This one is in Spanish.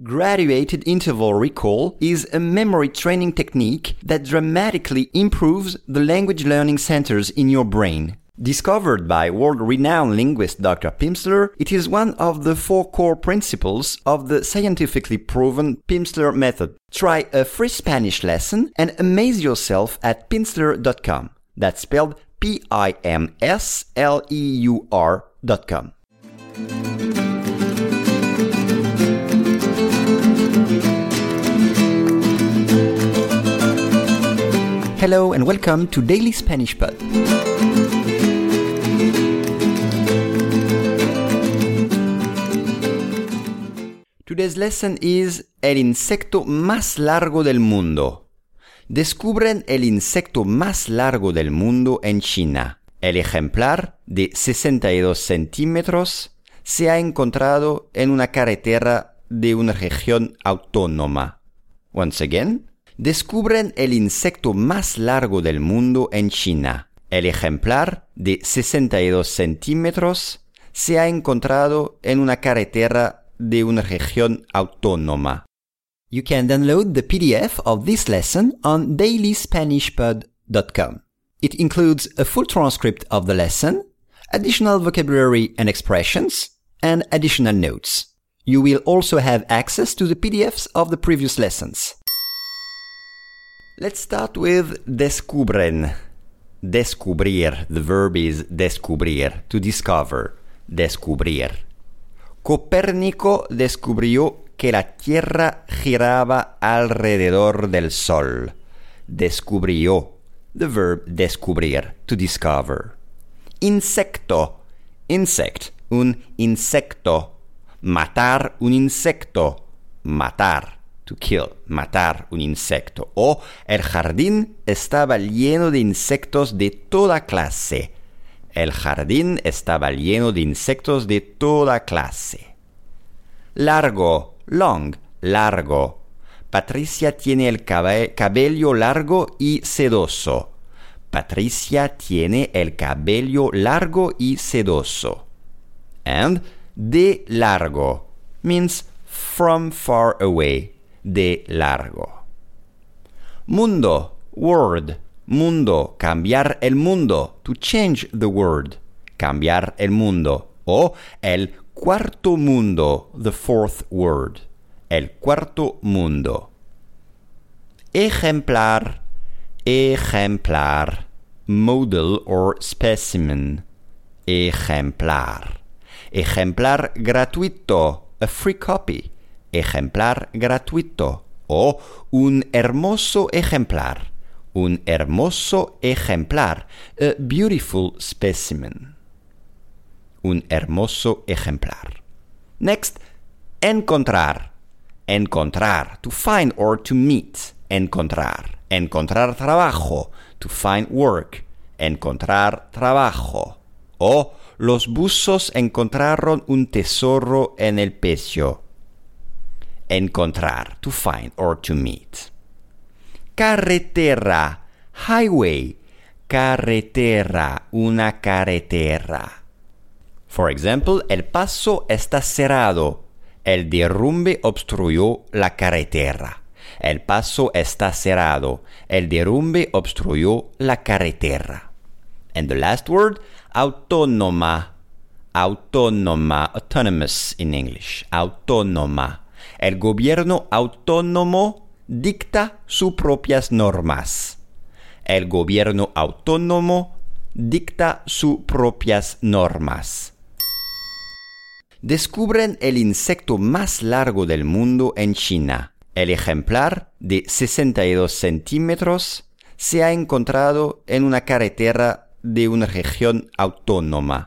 Graduated interval recall is a memory training technique that dramatically improves the language learning centers in your brain. Discovered by world-renowned linguist Dr. Pimsleur, it is one of the four core principles of the scientifically proven Pimsleur method. Try a free Spanish lesson and amaze yourself at pimsleur.com. That's spelled P-I-M-S-L-E-U-R dot com. Hello and welcome to Daily Spanish Pod. Today's lesson is El insecto más largo del mundo. Descubren el insecto más largo del mundo en China. El ejemplar de 62 centímetros se ha encontrado en una carretera de una región autónoma. Once again, descubren el insecto más largo del mundo en China. El ejemplar de 62 centímetros se ha encontrado en una carretera de una región autónoma. You can download the PDF of this lesson on dailyspanishpod.com. It includes a full transcript of the lesson, additional vocabulary and expressions, and additional notes. You will also have access to the PDFs of the previous lessons. Let's start with descubren. Descubrir. The verb is descubrir, to discover. Descubrir. Copérnico descubrió que la Tierra giraba alrededor del Sol. Descubrió. The verb descubrir, to discover. Insecto. Insect. Un insecto. Matar un insecto. Matar. To kill. Matar un insecto. O el jardín estaba lleno de insectos de toda clase. El jardín estaba lleno de insectos de toda clase. Largo, long, largo. Patricia tiene el cabello largo y sedoso. Patricia tiene el cabello largo y sedoso. And de largo means from far away. De largo. Mundo, word mundo, cambiar el mundo, to change the world, cambiar el mundo, o el cuarto mundo, the fourth word, el cuarto mundo. Ejemplar, ejemplar, model or specimen, ejemplar. Ejemplar gratuito, a free copy, ejemplar gratuito, o un hermoso ejemplar un hermoso ejemplar, a beautiful specimen. Un hermoso ejemplar. Next, encontrar. Encontrar, to find or to meet. Encontrar. Encontrar trabajo, to find work. Encontrar trabajo. O los buzos encontraron un tesoro en el pecio. Encontrar, to find or to meet carretera, highway, carretera, una carretera. For example, el paso está cerrado. El derrumbe obstruyó la carretera. El paso está cerrado. El derrumbe obstruyó la carretera. And the last word, autónoma. Autónoma, autonomous in English. Autónoma. El gobierno autónomo dicta sus propias normas. El gobierno autónomo dicta sus propias normas. Descubren el insecto más largo del mundo en China. El ejemplar de 62 centímetros se ha encontrado en una carretera de una región autónoma.